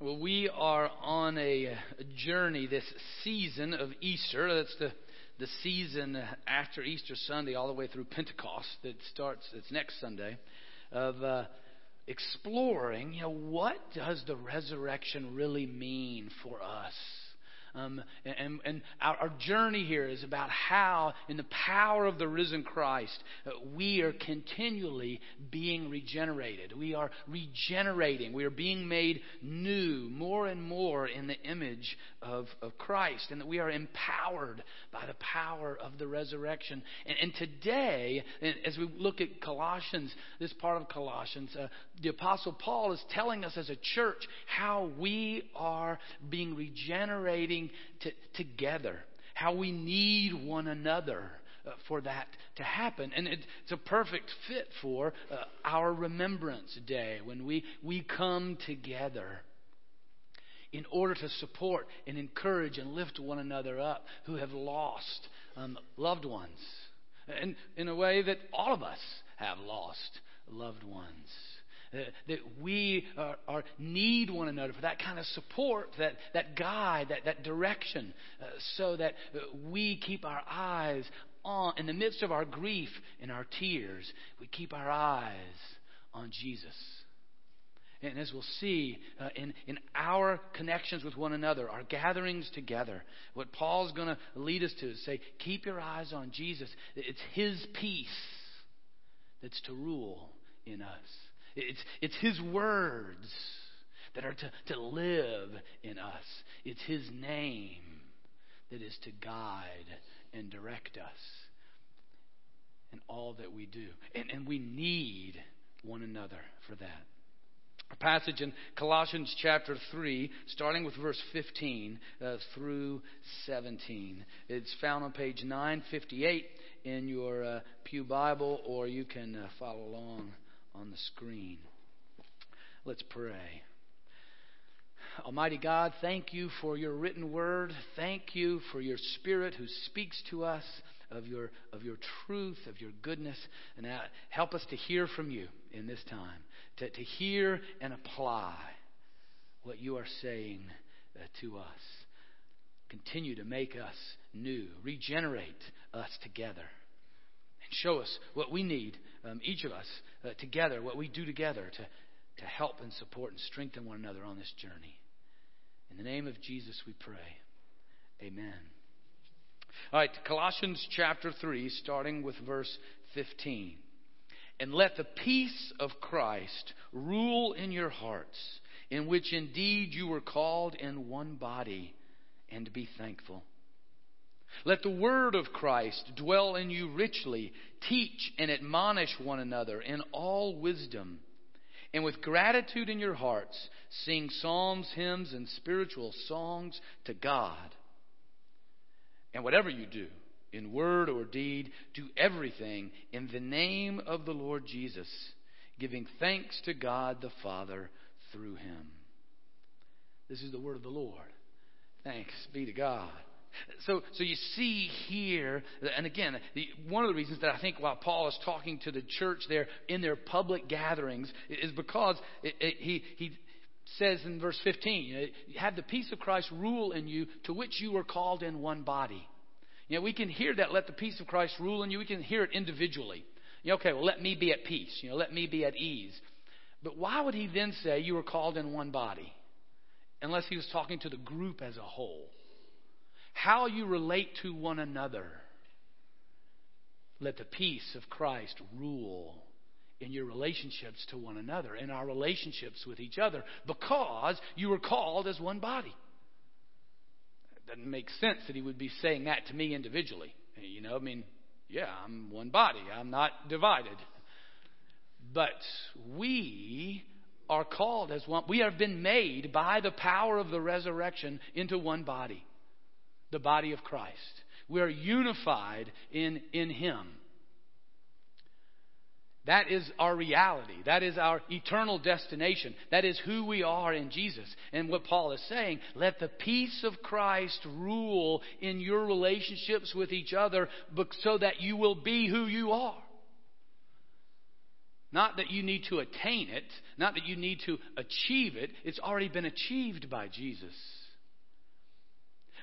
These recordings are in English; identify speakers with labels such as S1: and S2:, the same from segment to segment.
S1: Well, we are on a, journey this season of Easter. That's the the season after Easter Sunday, all the way through Pentecost, that starts. It's next Sunday, of uh, exploring. You know, what does the resurrection really mean for us? Um, and, and our, our, journey here is about how, in the power of the risen Christ, uh, we are continually being regenerated. We are regenerating. We are being made new more and more in the image of, of Christ, and that we are empowered by the power of the resurrection. And, and today, as we look at Colossians, this part of Colossians, uh, the Apostle Paul is telling us as a church how we are being regenerating to, together, how we need one another. Uh, for that to happen. And it, it's a perfect fit for uh, our Remembrance Day when we, we come together in order to support and encourage and lift one another up who have lost um, loved ones. And in a way that all of us have lost loved ones that we are, are, need one another for that kind of support, that, that guide, that, that direction, uh, so that we keep our eyes on, in the midst of our grief and our tears, we keep our eyes on Jesus. And as we'll see uh, in, in our connections with one another, our gatherings together, what Paul's going to lead us to is say, keep your eyes on Jesus. It's His peace that's to rule in us. It's, it's His words that are to, to live in us. It's His name that is to guide and direct us in all that we do. And, and we need one another for that. A passage in Colossians chapter 3, starting with verse 15 uh, through 17. It's found on page 958 in your uh, Pew Bible, or you can uh, follow along on the screen. Let's pray. Almighty God, thank you for your written word. Thank you for your spirit who speaks to us of your, of your truth, of your goodness. And help us to hear from you in this time, to, to hear and apply what you are saying uh, to us. Continue to make us new, regenerate us together, and show us what we need, um, each of us, uh, together, what we do together to, to help and support and strengthen one another on this journey. In the name of Jesus, we pray. Amen. All right, Colossians chapter 3, starting with verse 15. And let the peace of Christ rule in your hearts, in which indeed you were called in one body, and be thankful. Let the word of Christ dwell in you richly. Teach and admonish one another in all wisdom. And with gratitude in your hearts, sing psalms, hymns, and spiritual songs to God. And whatever you do, in word or deed, do everything in the name of the Lord Jesus, giving thanks to God the Father through him. This is the word of the Lord. Thanks be to God. So, so you see here, and again, the, one of the reasons that I think while Paul is talking to the church there in their public gatherings is because it, it, he, he says in verse 15, uh, have the peace of Christ rule in you, to which you were called in one body. You know, we can hear that, let the peace of Christ rule in you. We can hear it individually. You know, okay, well, let me be at peace. You know, let me be at ease. But why would he then say you were called in one body? Unless he was talking to the group as a whole how you relate to one another. Let the peace of Christ rule in your relationships to one another, in our relationships with each other, because you were called as one body. It doesn't make sense that he would be saying that to me individually. You know, I mean, yeah, I'm one body, I'm not divided. But we are called as one. We have been made by the power of the resurrection into one body the body of Christ. We are unified in, in Him. That is our reality. That is our eternal destination. That is who we are in Jesus. And what Paul is saying, let the peace of Christ rule in your relationships with each other so that you will be who you are. Not that you need to attain it, not that you need to achieve it. It's already been achieved by Jesus.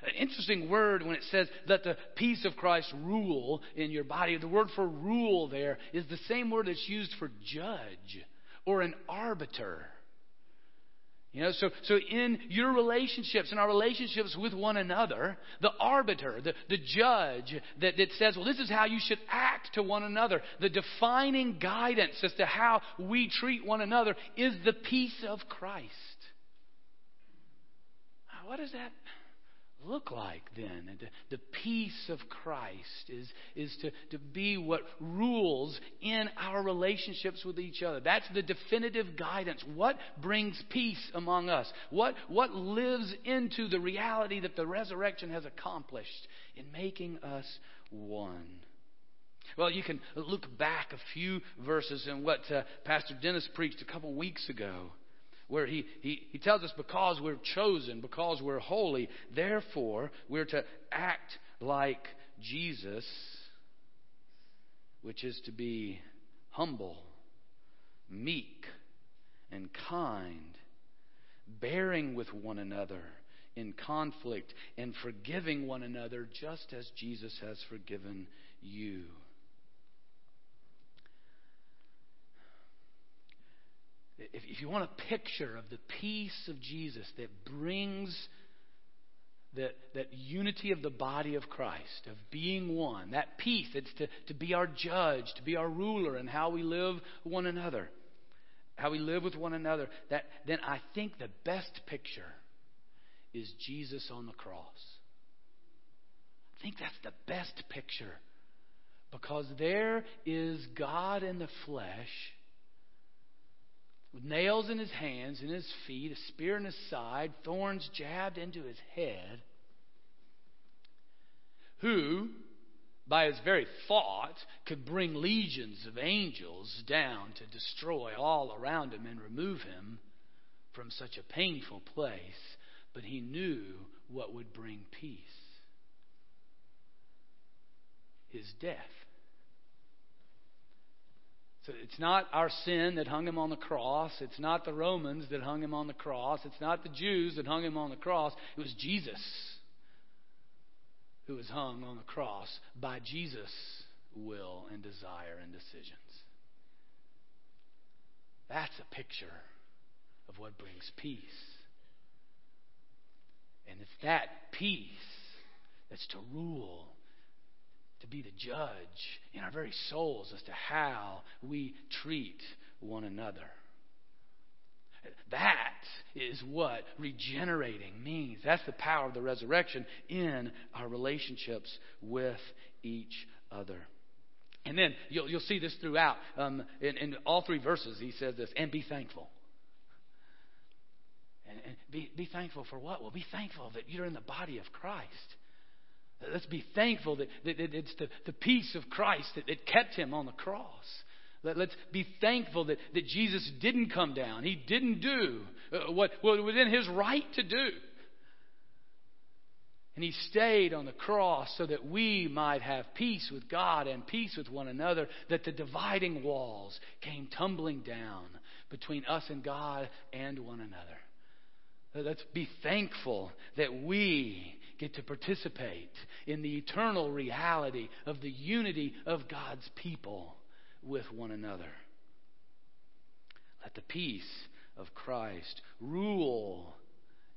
S1: An interesting word when it says, let the peace of Christ rule in your body. The word for rule there is the same word that's used for judge or an arbiter. You know, so, so in your relationships, in our relationships with one another, the arbiter, the, the judge that, that says, well, this is how you should act to one another, the defining guidance as to how we treat one another is the peace of Christ. What does that look like then? And the peace of Christ is, is to, to be what rules in our relationships with each other. That's the definitive guidance. What brings peace among us? What, what lives into the reality that the resurrection has accomplished in making us one? Well, you can look back a few verses in what uh, Pastor Dennis preached a couple weeks ago where he, he, he tells us because we're chosen, because we're holy, therefore we're to act like Jesus, which is to be humble, meek, and kind, bearing with one another in conflict, and forgiving one another just as Jesus has forgiven you. If, if you want a picture of the peace of Jesus that brings that, that unity of the body of Christ, of being one, that peace, it's to, to be our judge, to be our ruler and how we live one another, how we live with one another, that, then I think the best picture is Jesus on the cross. I think that's the best picture because there is God in the flesh with nails in his hands and his feet, a spear in his side, thorns jabbed into his head, who, by his very thought, could bring legions of angels down to destroy all around him and remove him from such a painful place, but he knew what would bring peace his death. So it's not our sin that hung him on the cross. It's not the Romans that hung him on the cross. It's not the Jews that hung him on the cross. It was Jesus who was hung on the cross by Jesus' will and desire and decisions. That's a picture of what brings peace. And it's that peace that's to rule to be the judge in our very souls as to how we treat one another. That is what regenerating means. That's the power of the resurrection in our relationships with each other. And then you'll, you'll see this throughout. Um, in, in, all three verses, he says this and be thankful. And, and be, be thankful for what? Well, be thankful that you're in the body of Christ. Let's be thankful that, that, it's the, the peace of Christ that, that kept him on the cross. Let, us be thankful that, that Jesus didn't come down. He didn't do uh, what, what was within his right to do. And he stayed on the cross so that we might have peace with God and peace with one another, that the dividing walls came tumbling down between us and God and one another. Let's be thankful that we get to participate in the eternal reality of the unity of God's people with one another. Let the peace of Christ rule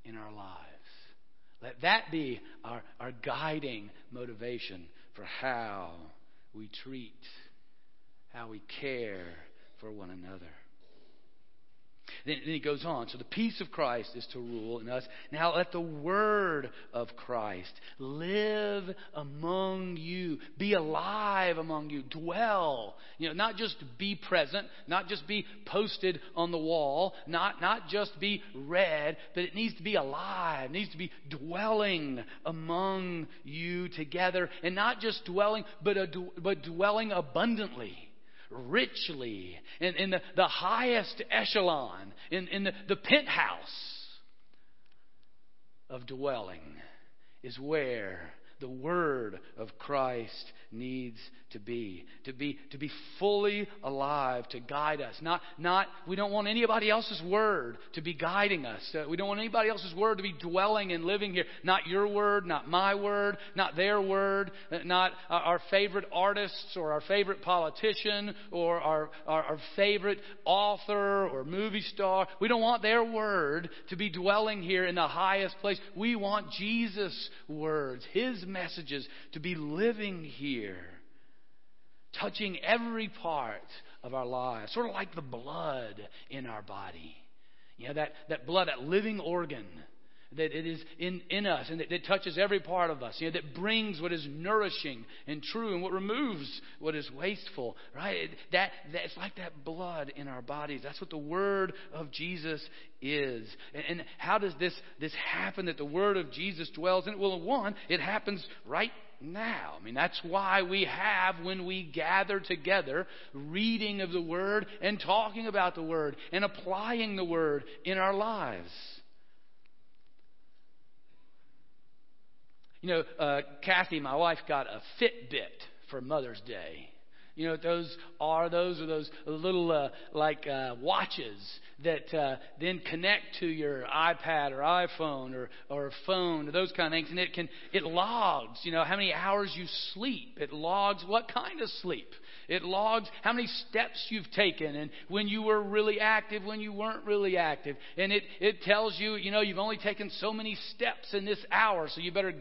S1: in our lives. Let that be our, our guiding motivation for how we treat, how we care for one another. Then, then, he goes on. So the peace of Christ is to rule in us. Now let the word of Christ live among you, be alive among you, dwell. You know, not just be present, not just be posted on the wall, not, not just be read, but it needs to be alive. It needs to be dwelling among you together. And not just dwelling, but, a, but dwelling abundantly richly in, in the, the highest echelon, in, in the, the penthouse of dwelling, is where the Word of Christ needs to be. To be, to be fully alive, to guide us. Not, not, we don't want anybody else's Word to be guiding us. Uh, we don't want anybody else's Word to be dwelling and living here. Not your Word, not my Word, not their Word, uh, not our favorite artists or our favorite politician or our, our, our favorite author or movie star. We don't want their Word to be dwelling here in the highest place. We want Jesus' words, His messages to be living here, touching every part of our lives, sort of like the blood in our body. You know, that, that blood, that living organ that it is in, in us and that, that touches every part of us, you know, that brings what is nourishing and true and what removes what is wasteful, right? It, that, that, it's like that blood in our bodies. That's what the Word of Jesus is. And, and how does this, this happen that the Word of Jesus dwells in it? Well, one, it happens right now. I mean, that's why we have, when we gather together, reading of the Word and talking about the Word and applying the Word in our lives. You know, uh, Kathy, my wife, got a Fitbit for Mother's Day. You know what those are? Those are those little uh, like uh, watches that uh, then connect to your iPad or iPhone or or phone or those kind of things, and it can it logs. You know how many hours you sleep. It logs what kind of sleep. It logs how many steps you've taken and when you were really active, when you weren't really active, and it it tells you you know you've only taken so many steps in this hour, so you better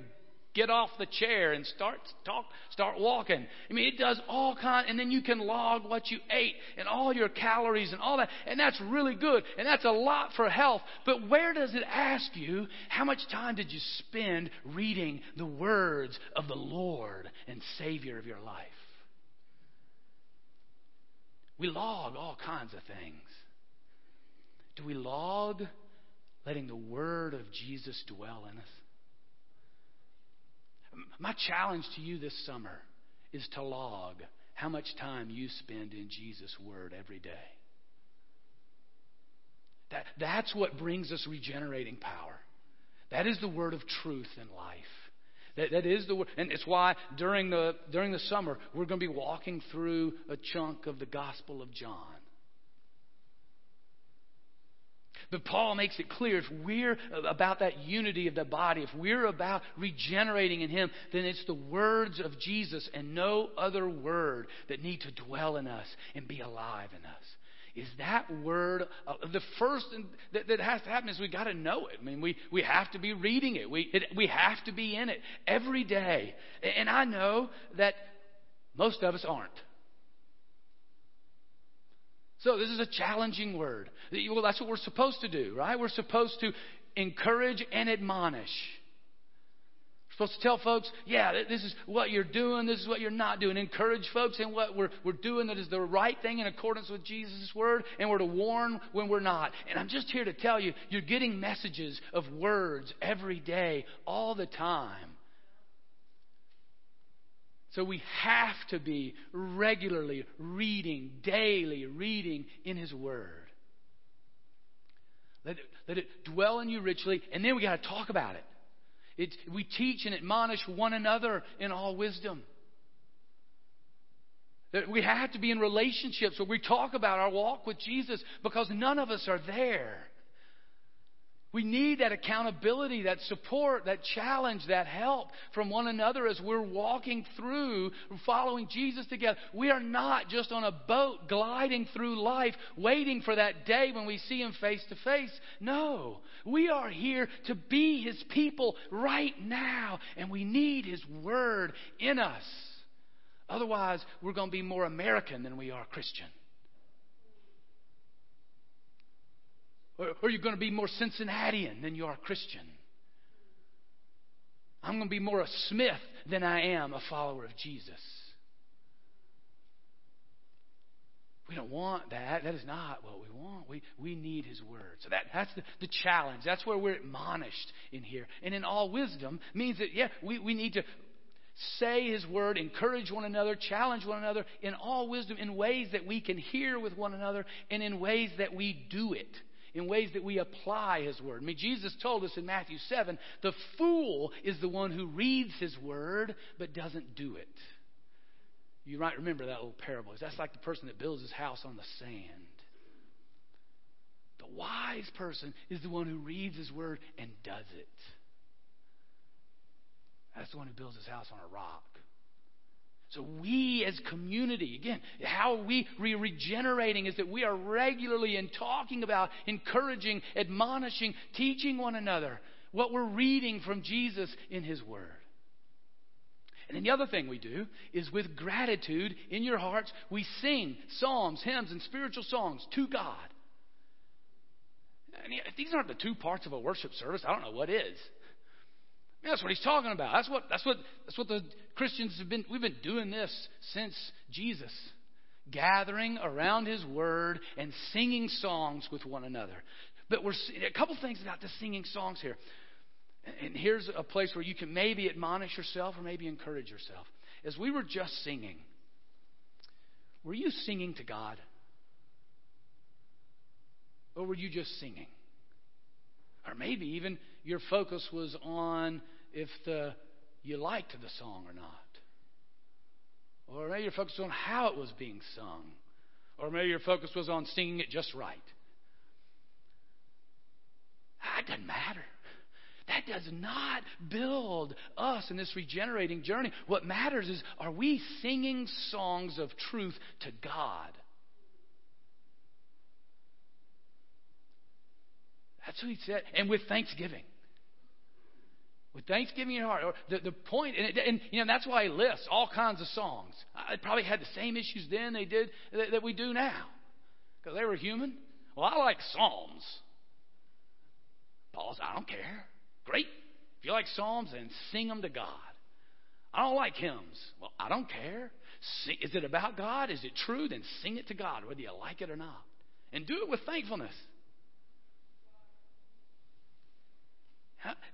S1: get off the chair and start talk, start walking. I mean, it does all kind, and then you can log what you ate and all your calories and all that, and that's really good, and that's a lot for health. But where does it ask you how much time did you spend reading the words of the Lord and Savior of your life? We log all kinds of things. Do we log letting the Word of Jesus dwell in us? My challenge to you this summer is to log how much time you spend in Jesus' Word every day. That, that's what brings us regenerating power. That is the word of truth in life. That, that is the word, and it's why during the during the summer we're going to be walking through a chunk of the Gospel of John. But Paul makes it clear if we're about that unity of the body, if we're about regenerating in Him, then it's the words of Jesus and no other word that need to dwell in us and be alive in us. Is that word uh, the first that, that, has to happen? Is we got to know it. I mean, we, we have to be reading it. We it, we have to be in it every day. And I know that most of us aren't. So this is a challenging word. Well, that's what we're supposed to do, right? We're supposed to encourage and admonish. We're supposed to tell folks, yeah, this is what you're doing, this is what you're not doing. Encourage folks in what we're, we're doing that is the right thing in accordance with Jesus' word, and we're to warn when we're not. And I'm just here to tell you, you're getting messages of words every day, all the time. So we have to be regularly reading, daily reading in His Word. Let it, let it dwell in you richly, and then we got to talk about it. it. We teach and admonish one another in all wisdom. We have to be in relationships where we talk about our walk with Jesus because none of us are there. We need that accountability, that support, that challenge, that help from one another as we're walking through, following Jesus together. We are not just on a boat gliding through life, waiting for that day when we see Him face to face. No, we are here to be His people right now, and we need His Word in us. Otherwise, we're going to be more American than we are Christian. Or, or you're going to be more Cincinnatian than you are Christian. I'm going to be more a Smith than I am a follower of Jesus. We don't want that. That is not what we want. We, we need His Word. So that, that's the, the challenge. That's where we're admonished in here. And in all wisdom means that, yeah, we, we need to say His Word, encourage one another, challenge one another in all wisdom in ways that we can hear with one another and in ways that we do it in ways that we apply His Word. I mean, Jesus told us in Matthew 7 the fool is the one who reads His Word but doesn't do it. You might remember that little parable. That's like the person that builds his house on the sand. The wise person is the one who reads His Word and does it. That's the one who builds his house on a rock. So, we as community, again, how we re- regenerating is that we are regularly in talking about, encouraging, admonishing, teaching one another what we're reading from Jesus in His Word. And then the other thing we do is with gratitude in your hearts, we sing psalms, hymns, and spiritual songs to God. And if these aren't the two parts of a worship service, I don't know what is. That's what he's talking about. That's what, that's what, that's what the Christians have been. We've been doing this since Jesus. Gathering around his word and singing songs with one another. But we're a couple things about the singing songs here. And here's a place where you can maybe admonish yourself or maybe encourage yourself. As we were just singing, were you singing to God? Or were you just singing? Or maybe even your focus was on if the, you liked the song or not. Or maybe your focus was on how it was being sung. Or maybe your focus was on singing it just right. Ah, that doesn't matter. That does not build us in this regenerating journey. What matters is are we singing songs of truth to God? That's what he said. And with thanksgiving. With thanksgiving in your heart. The, the point, and, it, and you know, that's why he lists all kinds of songs. I probably had the same issues then they did that, that we do now. Because they were human. Well, I like Psalms. Paul's, I don't care. Great. If you like Psalms, then sing them to God. I don't like hymns. Well, I don't care. Sing, is it about God? Is it true? Then sing it to God, whether you like it or not. And do it with thankfulness.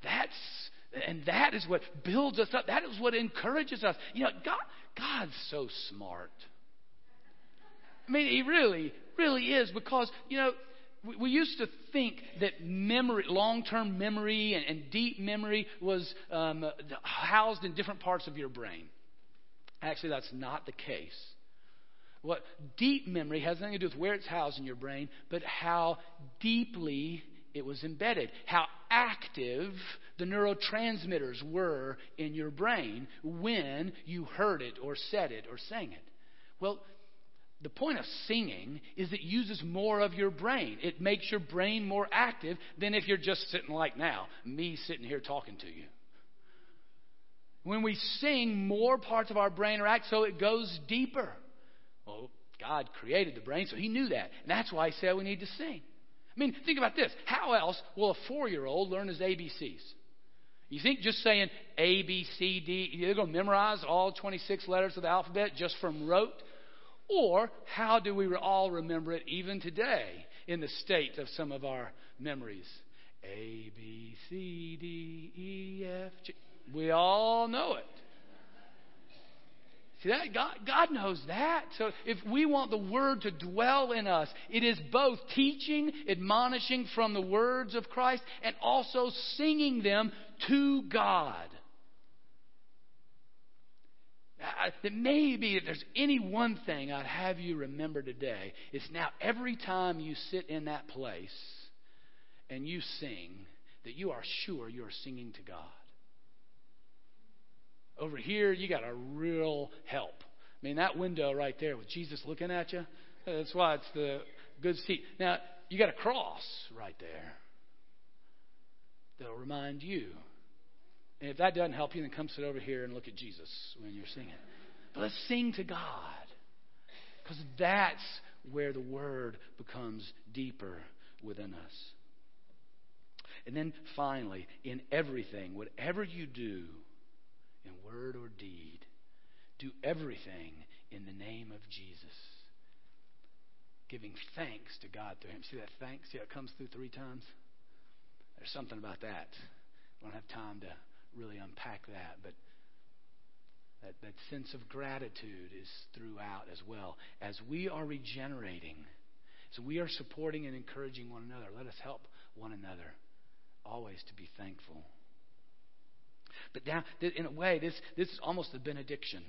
S1: That's and that is what builds us up. That is what encourages us. You know, God God's so smart. I mean, he really, really is because, you know, we, used to think that memory, long-term memory and, and deep memory was um, housed in different parts of your brain. Actually, that's not the case. What deep memory has nothing to do with where it's housed in your brain, but how deeply it was embedded, how active the neurotransmitters were in your brain when you heard it or said it or sang it. Well, the point of singing is it uses more of your brain. It makes your brain more active than if you're just sitting like now, me sitting here talking to you. When we sing, more parts of our brain are active, so it goes deeper. Well, God created the brain, so He knew that. And that's why He said we need to sing. I mean, think about this. How else will a four year old learn his ABCs? You think just saying A, B, C, D, they're going to memorize all 26 letters of the alphabet just from rote? Or how do we all remember it even today in the state of some of our memories? A, B, C, D, E, F, G. We all know it. See that? God, God knows that. So if we want the Word to dwell in us, it is both teaching, admonishing from the words of Christ, and also singing them to God. That maybe if there's any one thing I'd have you remember today, it's now every time you sit in that place and you sing, that you are sure you are singing to God. Over here, you got a real help. I mean, that window right there with Jesus looking at you, that's why it's the good seat. Now, you got a cross right there that'll remind you. And if that doesn't help you, then come sit over here and look at Jesus when you're singing. But let's sing to God. Because that's where the Word becomes deeper within us. And then finally, in everything, whatever you do, in word or deed. Do everything in the name of Jesus. Giving thanks to God through Him. See that thanks? See how it comes through three times? There's something about that. We don't have time to really unpack that, but that, that sense of gratitude is throughout as well. As we are regenerating, So we are supporting and encouraging one another. Let us help one another always to be thankful. But now, in a way, this, this is almost a benediction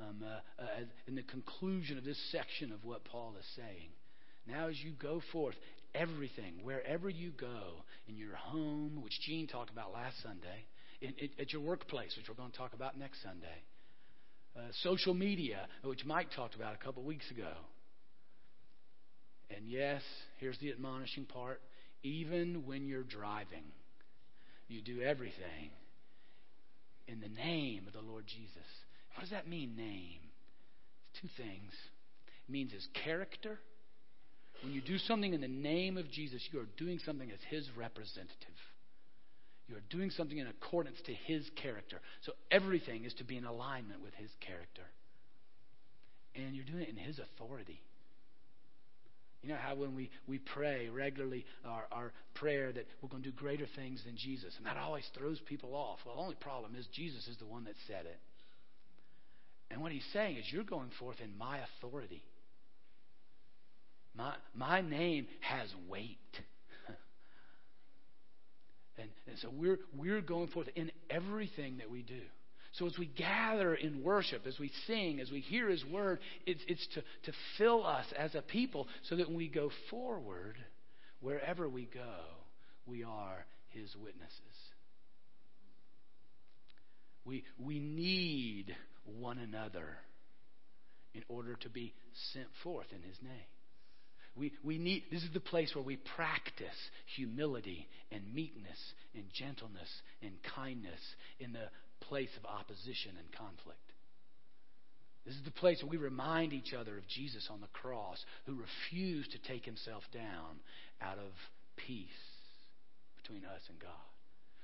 S1: um, uh, uh, in the conclusion of this section of what Paul is saying. Now, as you go forth, everything, wherever you go, in your home, which Gene talked about last Sunday, in, in, at your workplace, which we're going to talk about next Sunday, uh, social media, which Mike talked about a couple weeks ago. And yes, here's the admonishing part even when you're driving, you do everything in the name of the Lord Jesus. What does that mean, name? It's two things. It means his character. When you do something in the name of Jesus, you are doing something as his representative. You are doing something in accordance to his character. So everything is to be in alignment with his character. And you're doing it in his authority. You know how when we, we pray regularly, our, our prayer that we're going to do greater things than Jesus, and that always throws people off. Well, the only problem is Jesus is the one that said it. And what he's saying is, you're going forth in my authority. My, my name has weight. and, and so we're, we're going forth in everything that we do. So as we gather in worship, as we sing, as we hear His word, it's, it's to, to fill us as a people so that when we go forward, wherever we go, we are His witnesses. We, we need one another in order to be sent forth in His name. We, we need, this is the place where we practice humility and meekness and gentleness and kindness in the place of opposition and conflict. This is the place where we remind each other of Jesus on the cross who refused to take himself down out of peace between us and God.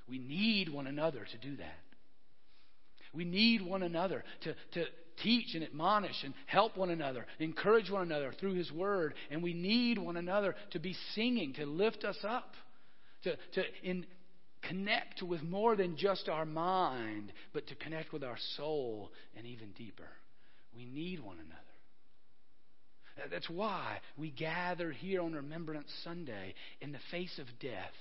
S1: We need one another to do that. We need one another to, to teach and admonish and help one another, encourage one another through His Word. And we need one another to be singing, to lift us up, to, to in, connect with more than just our mind, but to connect with our soul and even deeper. We need one another. That's why we gather here on Remembrance Sunday in the face of death.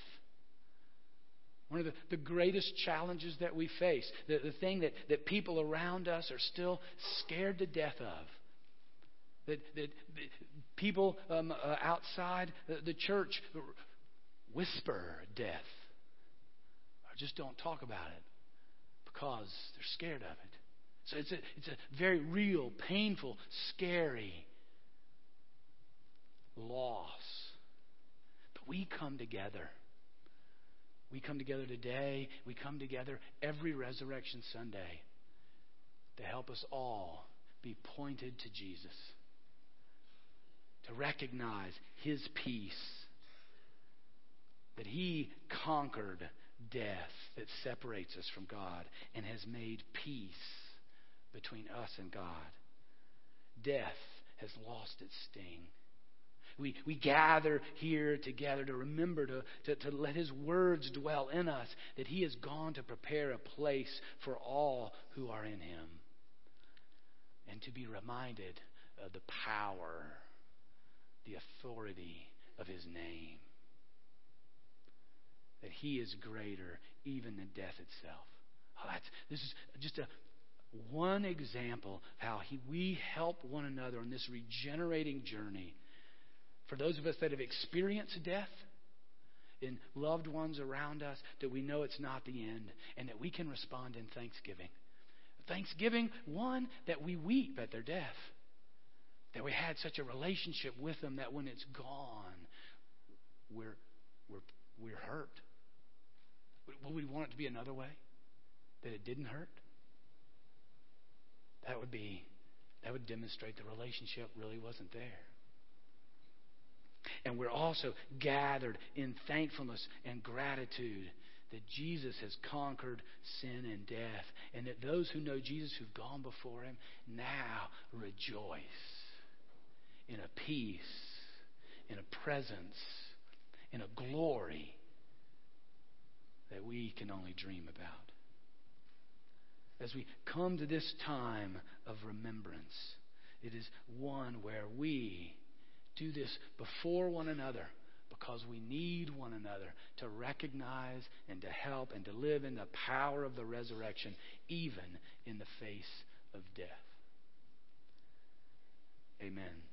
S1: One of the, the greatest challenges that we face, the, the thing that, that people around us are still scared to death of. That, that, that people um, uh, outside the, the church whisper death or just don't talk about it because they're scared of it. So it's a, it's a very real, painful, scary loss. But we come together. We come together today. We come together every Resurrection Sunday to help us all be pointed to Jesus, to recognize His peace, that He conquered death that separates us from God and has made peace between us and God. Death has lost its sting. We, we gather here together to remember to, to, to let His words dwell in us, that He has gone to prepare a place for all who are in Him. And to be reminded of the power, the authority of His name that He is greater even than death itself. Oh, that's, this is just a one example of how he, we help one another on this regenerating journey. For those of us that have experienced death in loved ones around us, that we know it's not the end and that we can respond in thanksgiving. Thanksgiving, one, that we weep at their death. That we had such a relationship with them that when it's gone, we're, we're, we're hurt. Would we want it to be another way? That it didn't hurt? That would be that would demonstrate the relationship really wasn't there. And we're also gathered in thankfulness and gratitude that Jesus has conquered sin and death, and that those who know Jesus who've gone before him now rejoice in a peace, in a presence, in a glory that we can only dream about. As we come to this time of remembrance, it is one where we do this before one another because we need one another to recognize and to help and to live in the power of the resurrection, even in the face of death. Amen.